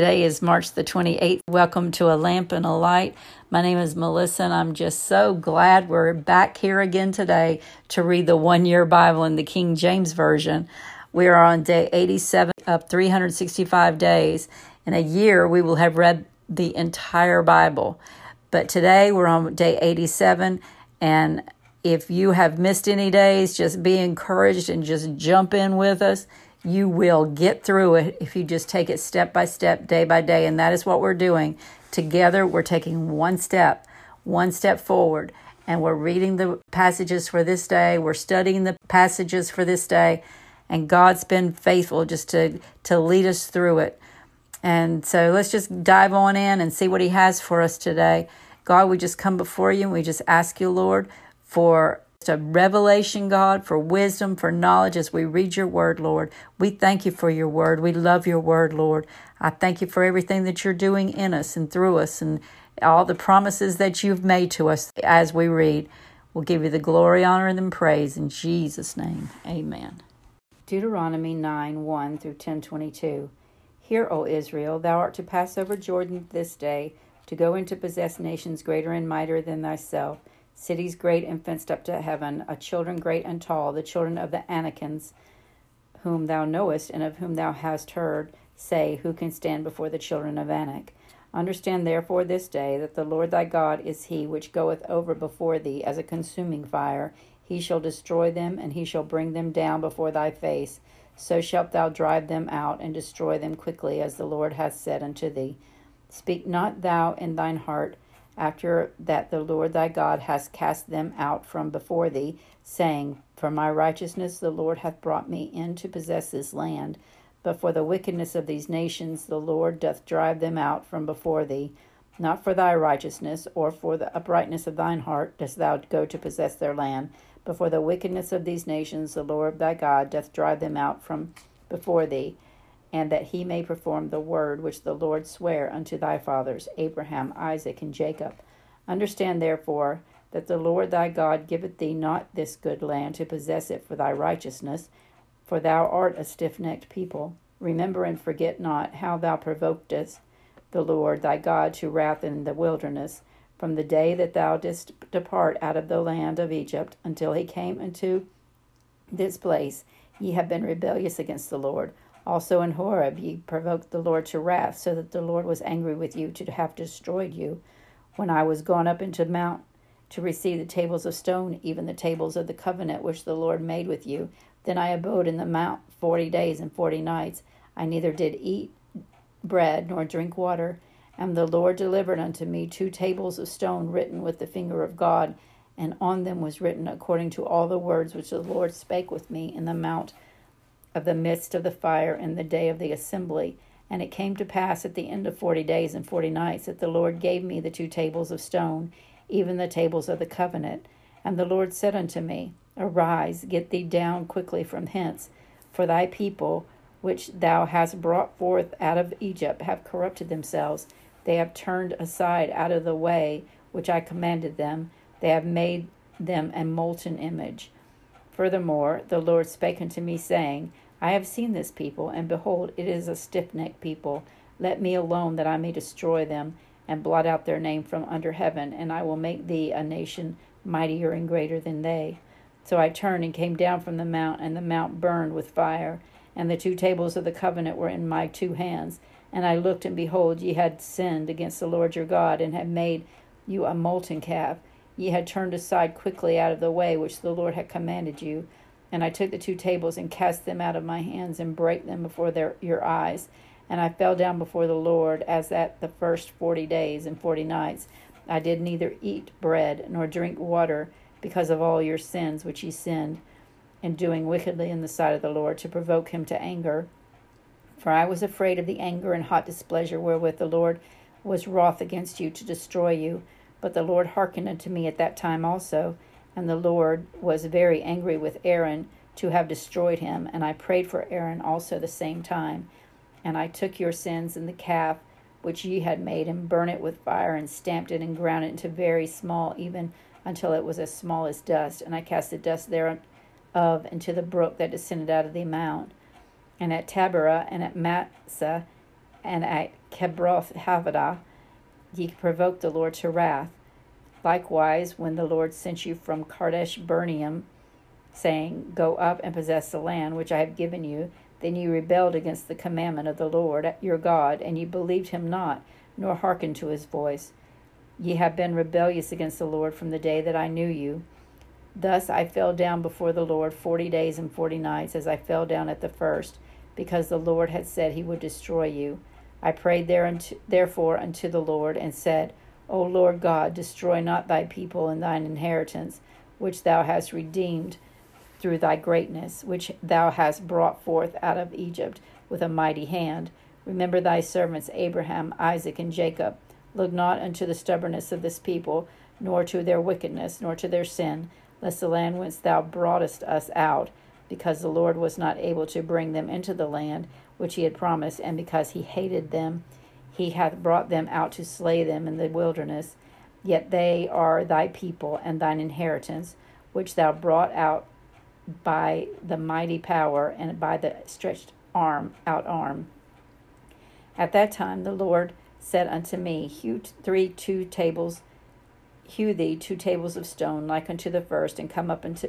Today is March the 28th. Welcome to A Lamp and a Light. My name is Melissa, and I'm just so glad we're back here again today to read the one year Bible in the King James Version. We are on day 87 of 365 days. In a year, we will have read the entire Bible. But today we're on day 87, and if you have missed any days, just be encouraged and just jump in with us. You will get through it if you just take it step by step, day by day. And that is what we're doing. Together, we're taking one step, one step forward. And we're reading the passages for this day. We're studying the passages for this day. And God's been faithful just to, to lead us through it. And so let's just dive on in and see what He has for us today. God, we just come before you and we just ask you, Lord, for a revelation, God, for wisdom, for knowledge as we read your word, Lord. We thank you for your word. We love your word, Lord. I thank you for everything that you're doing in us and through us and all the promises that you've made to us as we read. We'll give you the glory, honor, and praise in Jesus' name. Amen. Deuteronomy 9 1 through 10 22. Hear, O Israel, thou art to pass over Jordan this day, to go in to possess nations greater and mightier than thyself cities great and fenced up to heaven, a children great and tall, the children of the Anakims, whom thou knowest and of whom thou hast heard, say, Who can stand before the children of Anak? Understand therefore this day that the Lord thy God is he which goeth over before thee as a consuming fire. He shall destroy them, and he shall bring them down before thy face. So shalt thou drive them out and destroy them quickly, as the Lord hath said unto thee. Speak not thou in thine heart, after that the Lord thy God has cast them out from before thee, saying, For my righteousness the Lord hath brought me in to possess this land. But for the wickedness of these nations the Lord doth drive them out from before thee. Not for thy righteousness or for the uprightness of thine heart dost thou go to possess their land, but for the wickedness of these nations the Lord thy God doth drive them out from before thee and that he may perform the word which the Lord sware unto thy fathers, Abraham, Isaac, and Jacob. Understand therefore that the Lord thy God giveth thee not this good land to possess it for thy righteousness, for thou art a stiff necked people. Remember and forget not how thou provokest the Lord thy God to wrath in the wilderness, from the day that thou didst depart out of the land of Egypt until he came into this place. Ye have been rebellious against the Lord. Also in Horeb ye provoked the Lord to wrath, so that the Lord was angry with you to have destroyed you. When I was gone up into the mount to receive the tables of stone, even the tables of the covenant which the Lord made with you, then I abode in the mount forty days and forty nights. I neither did eat bread nor drink water. And the Lord delivered unto me two tables of stone written with the finger of God, and on them was written according to all the words which the Lord spake with me in the mount of the midst of the fire in the day of the assembly. And it came to pass at the end of forty days and forty nights that the Lord gave me the two tables of stone, even the tables of the covenant. And the Lord said unto me, Arise, get thee down quickly from hence, for thy people, which thou hast brought forth out of Egypt, have corrupted themselves. They have turned aside out of the way which I commanded them. They have made them a molten image. Furthermore, the Lord spake unto me, saying, I have seen this people, and behold, it is a stiff necked people. Let me alone, that I may destroy them, and blot out their name from under heaven, and I will make thee a nation mightier and greater than they. So I turned and came down from the mount, and the mount burned with fire, and the two tables of the covenant were in my two hands. And I looked, and behold, ye had sinned against the Lord your God, and had made you a molten calf. Ye had turned aside quickly out of the way which the Lord had commanded you. And I took the two tables and cast them out of my hands and brake them before their, your eyes. And I fell down before the Lord as at the first forty days and forty nights. I did neither eat bread nor drink water because of all your sins which ye sinned in doing wickedly in the sight of the Lord to provoke him to anger. For I was afraid of the anger and hot displeasure wherewith the Lord was wroth against you to destroy you. But the Lord hearkened unto me at that time also, and the Lord was very angry with Aaron to have destroyed him. And I prayed for Aaron also the same time. And I took your sins and the calf which ye had made, and burnt it with fire, and stamped it, and ground it into very small, even until it was as small as dust. And I cast the dust thereof into the brook that descended out of the mount. And at Taberah and at Massah and at Kibroth Hattaavah ye provoked the Lord to wrath. Likewise, when the Lord sent you from Kadesh Barnea, saying, Go up and possess the land which I have given you, then ye rebelled against the commandment of the Lord your God, and ye believed him not, nor hearkened to his voice. Ye have been rebellious against the Lord from the day that I knew you. Thus I fell down before the Lord forty days and forty nights, as I fell down at the first, because the Lord had said he would destroy you. I prayed thereunto, therefore unto the Lord, and said, O Lord God, destroy not thy people and thine inheritance, which thou hast redeemed through thy greatness, which thou hast brought forth out of Egypt with a mighty hand. Remember thy servants Abraham, Isaac, and Jacob. Look not unto the stubbornness of this people, nor to their wickedness, nor to their sin, lest the land whence thou broughtest us out, because the Lord was not able to bring them into the land which he had promised, and because he hated them, he hath brought them out to slay them in the wilderness. Yet they are thy people and thine inheritance, which thou brought out by the mighty power and by the stretched arm out arm. At that time the Lord said unto me, Hew three two tables, hew thee two tables of stone like unto the first, and come up unto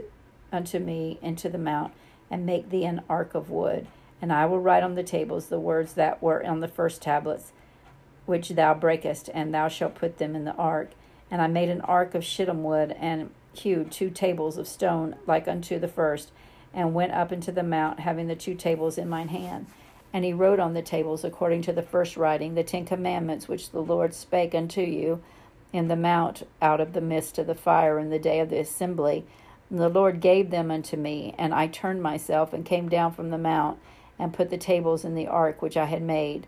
unto me into the mount, and make thee an ark of wood. And I will write on the tables the words that were on the first tablets, which thou breakest, and thou shalt put them in the ark. And I made an ark of shittim wood, and hewed two tables of stone like unto the first, and went up into the mount, having the two tables in mine hand. And he wrote on the tables, according to the first writing, the Ten Commandments which the Lord spake unto you in the mount out of the midst of the fire in the day of the assembly. And the Lord gave them unto me, and I turned myself and came down from the mount, and put the tables in the ark which I had made.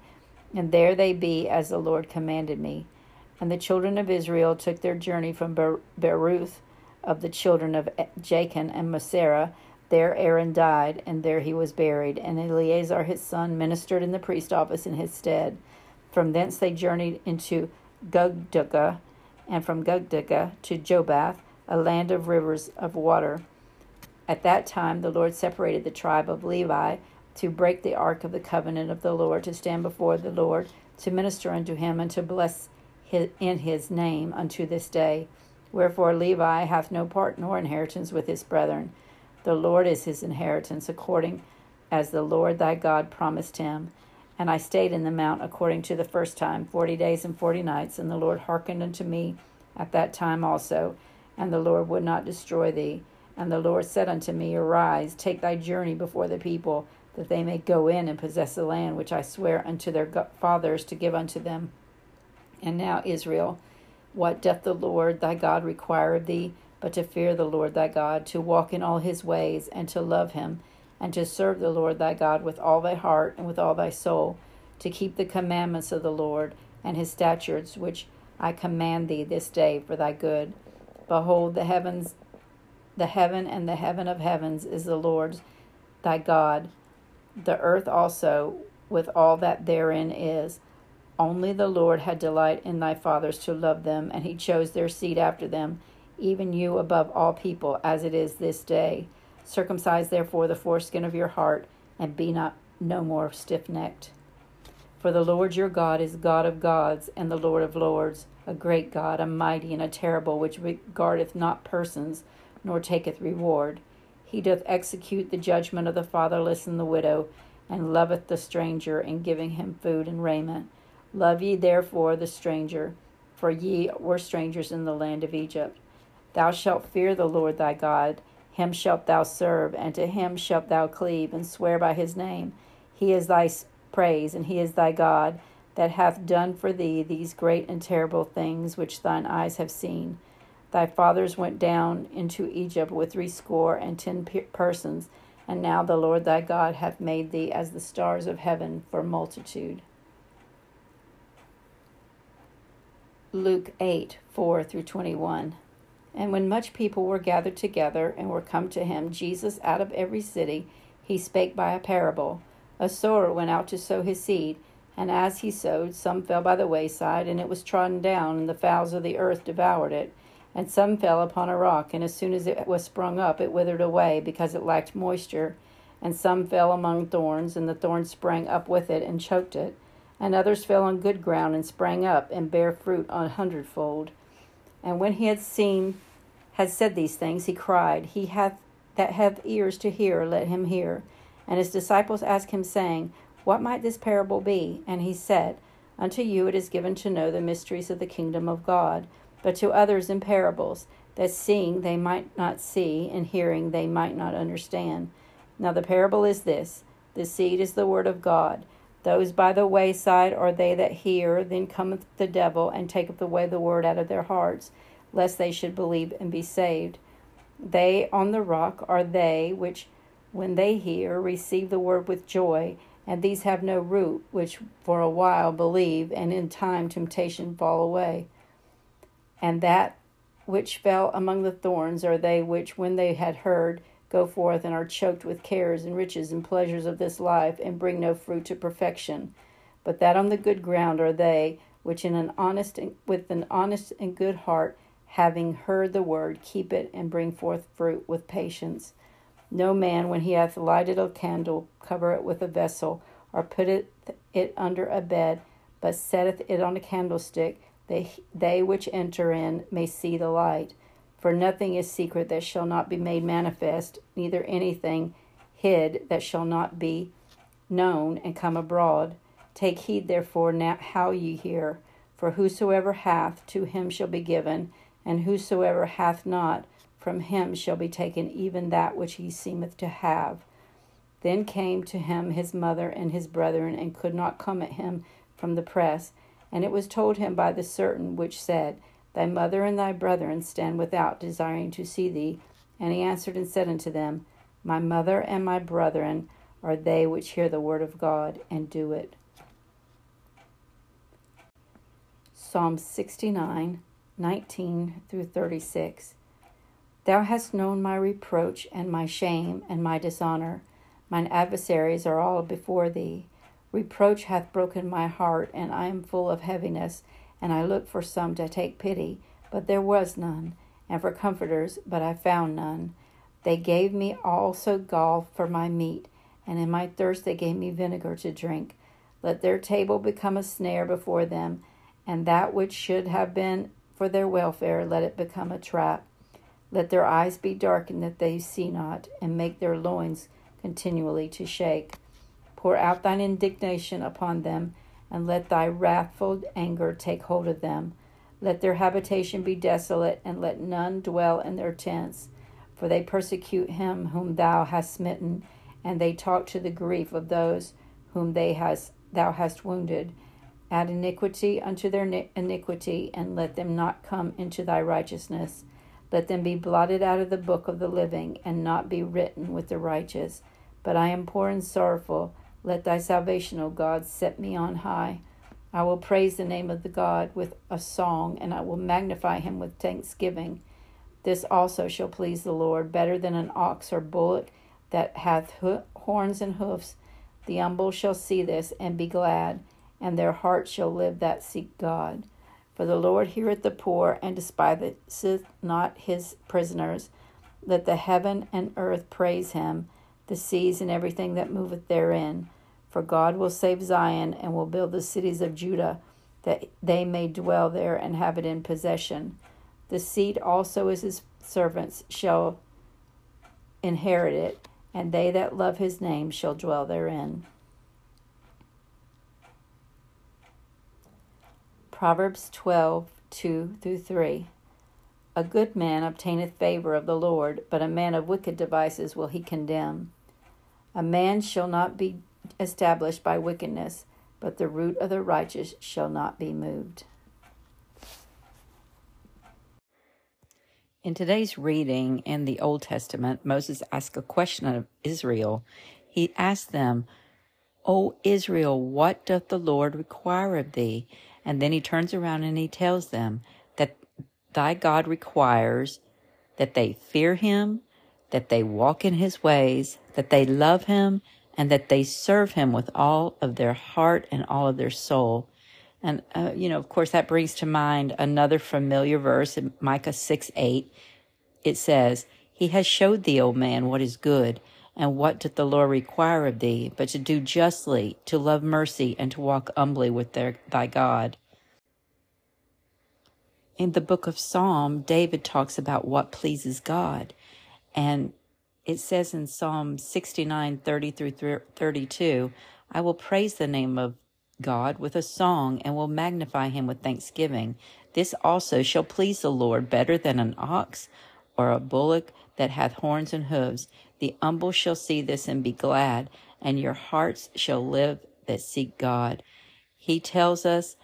And there they be as the Lord commanded me. And the children of Israel took their journey from Ber- Beeroth of the children of Jaakan and Mosera. There Aaron died, and there he was buried, and Eleazar his son ministered in the priest office in his stead. From thence they journeyed into Gudgodah, and from Gudgodah to Jotbath, a land of rivers of water. At that time the Lord separated the tribe of Levi to break the ark of the covenant of the Lord, to stand before the Lord, to minister unto him, and to bless his, in his name unto this day. Wherefore Levi hath no part nor inheritance with his brethren. The Lord is his inheritance, according as the Lord thy God promised him. And I stayed in the mount according to the first time, forty days and forty nights, and the Lord hearkened unto me at that time also, and the Lord would not destroy thee. And the Lord said unto me, Arise, take thy journey before the people, that they may go in and possess the land which I swear unto their fathers to give unto them. And now, Israel, what doth the Lord thy God require of thee, but to fear the Lord thy God, to walk in all his ways, and to love him, and to serve the Lord thy God with all thy heart and with all thy soul, to keep the commandments of the Lord and his statutes which I command thee this day for thy good. Behold, the heavens, the heaven and the heaven of heavens is the Lord's thy God, the earth also with all that therein is. Only the Lord had delight in thy fathers to love them, and he chose their seed after them, even you above all people, as it is this day. Circumcise therefore the foreskin of your heart, and be not no more stiff necked. For the Lord your God is God of gods, and the Lord of lords, a great God, a mighty and a terrible, which regardeth not persons, nor taketh reward. He doth execute the judgment of the fatherless and the widow, and loveth the stranger in giving him food and raiment. Love ye therefore the stranger, for ye were strangers in the land of Egypt. Thou shalt fear the Lord thy God, him shalt thou serve, and to him shalt thou cleave, and swear by his name. He is thy praise, and he is thy God, that hath done for thee these great and terrible things which thine eyes have seen. Thy fathers went down into Egypt with threescore and ten persons, and now the Lord thy God hath made thee as the stars of heaven for multitude. Luke 8 4 through 21. And when much people were gathered together and were come to him, Jesus out of every city, he spake by a parable. A sower went out to sow his seed, and as he sowed, some fell by the wayside, and it was trodden down, and the fowls of the earth devoured it. And some fell upon a rock, and as soon as it was sprung up, it withered away, because it lacked moisture. And some fell among thorns, and the thorns sprang up with it and choked it and others fell on good ground and sprang up and bare fruit a hundredfold. And when he had seen, had said these things, he cried, He hath that hath ears to hear, let him hear. And his disciples asked him, saying, What might this parable be? And he said, Unto you it is given to know the mysteries of the kingdom of God, but to others in parables, that seeing they might not see, and hearing they might not understand. Now the parable is this The seed is the word of God. Those by the wayside are they that hear, then cometh the devil and taketh away the word out of their hearts, lest they should believe and be saved. They on the rock are they which, when they hear, receive the word with joy, and these have no root, which for a while believe, and in time temptation fall away. And that which fell among the thorns are they which, when they had heard, go forth and are choked with cares and riches and pleasures of this life and bring no fruit to perfection. But that on the good ground are they which in an honest and, with an honest and good heart having heard the word keep it and bring forth fruit with patience. No man when he hath lighted a candle cover it with a vessel or putteth it under a bed but setteth it on a candlestick they, they which enter in may see the light for nothing is secret that shall not be made manifest, neither anything hid that shall not be known and come abroad. Take heed therefore now how ye hear. For whosoever hath, to him shall be given, and whosoever hath not, from him shall be taken even that which he seemeth to have. Then came to him his mother and his brethren, and could not come at him from the press. And it was told him by the certain which said, Thy mother and thy brethren stand without, desiring to see thee. And he answered and said unto them, My mother and my brethren are they which hear the word of God and do it. Psalm 69, 19 through 36. Thou hast known my reproach and my shame and my dishonor. Mine adversaries are all before thee. Reproach hath broken my heart, and I am full of heaviness and I looked for some to take pity, but there was none, and for comforters, but I found none. They gave me also gall for my meat, and in my thirst they gave me vinegar to drink. Let their table become a snare before them, and that which should have been for their welfare, let it become a trap. Let their eyes be darkened that they see not, and make their loins continually to shake. Pour out thine indignation upon them and let thy wrathful anger take hold of them. Let their habitation be desolate, and let none dwell in their tents. For they persecute him whom thou hast smitten, and they talk to the grief of those whom they has, thou hast wounded. Add iniquity unto their iniquity, and let them not come into thy righteousness. Let them be blotted out of the book of the living, and not be written with the righteous. But I am poor and sorrowful let thy salvation, O God, set me on high. I will praise the name of the God with a song, and I will magnify him with thanksgiving. This also shall please the Lord better than an ox or bullock that hath ho- horns and hoofs. The humble shall see this and be glad, and their heart shall live that seek God. For the Lord heareth the poor and despiseth not his prisoners. Let the heaven and earth praise him the seas and everything that moveth therein. For God will save Zion and will build the cities of Judah, that they may dwell there and have it in possession. The seed also is his servants shall inherit it, and they that love his name shall dwell therein. Proverbs 12 2 through 3. A good man obtaineth favor of the Lord, but a man of wicked devices will he condemn. A man shall not be established by wickedness, but the root of the righteous shall not be moved. In today's reading in the Old Testament, Moses asked a question of Israel. He asked them, O Israel, what doth the Lord require of thee? And then he turns around and he tells them, thy God requires that they fear him, that they walk in his ways, that they love him, and that they serve him with all of their heart and all of their soul. And, uh, you know, of course, that brings to mind another familiar verse in Micah 6 8. It says, He has showed thee, O man, what is good. And what doth the Lord require of thee, but to do justly, to love mercy, and to walk humbly with their, thy God? In the book of Psalm, David talks about what pleases God. And it says in Psalm 69, 30 through 32, I will praise the name of God with a song and will magnify him with thanksgiving. This also shall please the Lord better than an ox or a bullock that hath horns and hoofs. The humble shall see this and be glad, and your hearts shall live that seek God. He tells us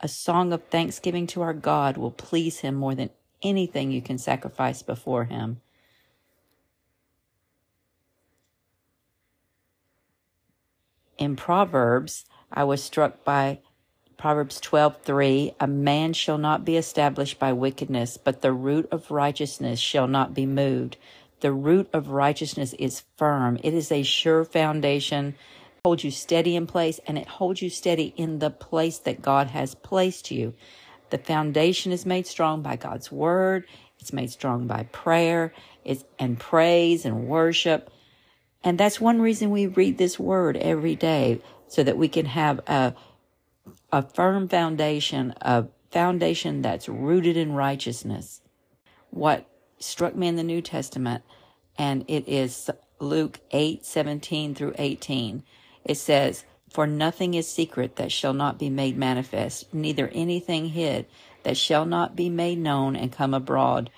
a song of thanksgiving to our God will please him more than anything you can sacrifice before him. In Proverbs, I was struck by Proverbs 12:3 A man shall not be established by wickedness, but the root of righteousness shall not be moved. The root of righteousness is firm. It is a sure foundation, holds you steady in place, and it holds you steady in the place that God has placed you. The foundation is made strong by God's word. It's made strong by prayer it's, and praise and worship. And that's one reason we read this word every day so that we can have a a firm foundation, a foundation that's rooted in righteousness. What struck me in the New Testament, and it is Luke 8 17 through 18. It says, For nothing is secret that shall not be made manifest, neither anything hid that shall not be made known and come abroad.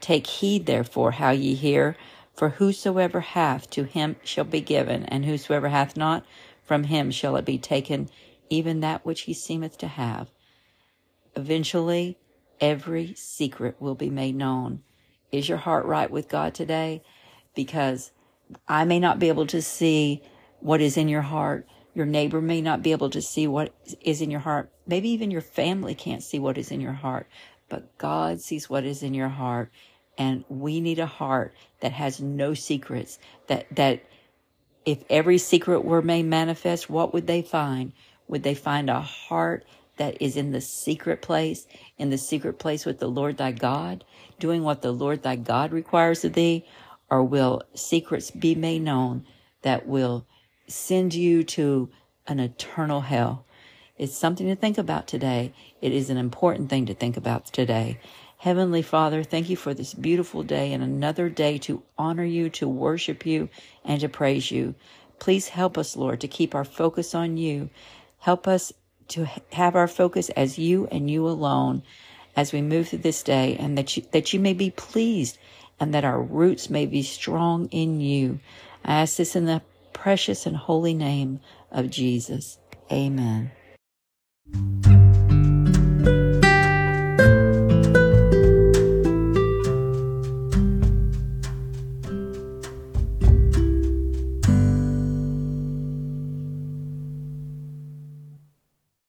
Take heed, therefore, how ye hear, for whosoever hath, to him shall be given, and whosoever hath not, from him shall it be taken even that which he seemeth to have. Eventually, every secret will be made known. Is your heart right with God today? Because I may not be able to see what is in your heart. Your neighbor may not be able to see what is in your heart. Maybe even your family can't see what is in your heart, but God sees what is in your heart. And we need a heart that has no secrets, that, that if every secret were made manifest, what would they find? Would they find a heart that is in the secret place, in the secret place with the Lord thy God, doing what the Lord thy God requires of thee? Or will secrets be made known that will send you to an eternal hell? It's something to think about today. It is an important thing to think about today. Heavenly Father, thank you for this beautiful day and another day to honor you, to worship you, and to praise you. Please help us, Lord, to keep our focus on you Help us to have our focus as you and you alone as we move through this day and that you, that you may be pleased and that our roots may be strong in you. I ask this in the precious and holy name of Jesus. Amen.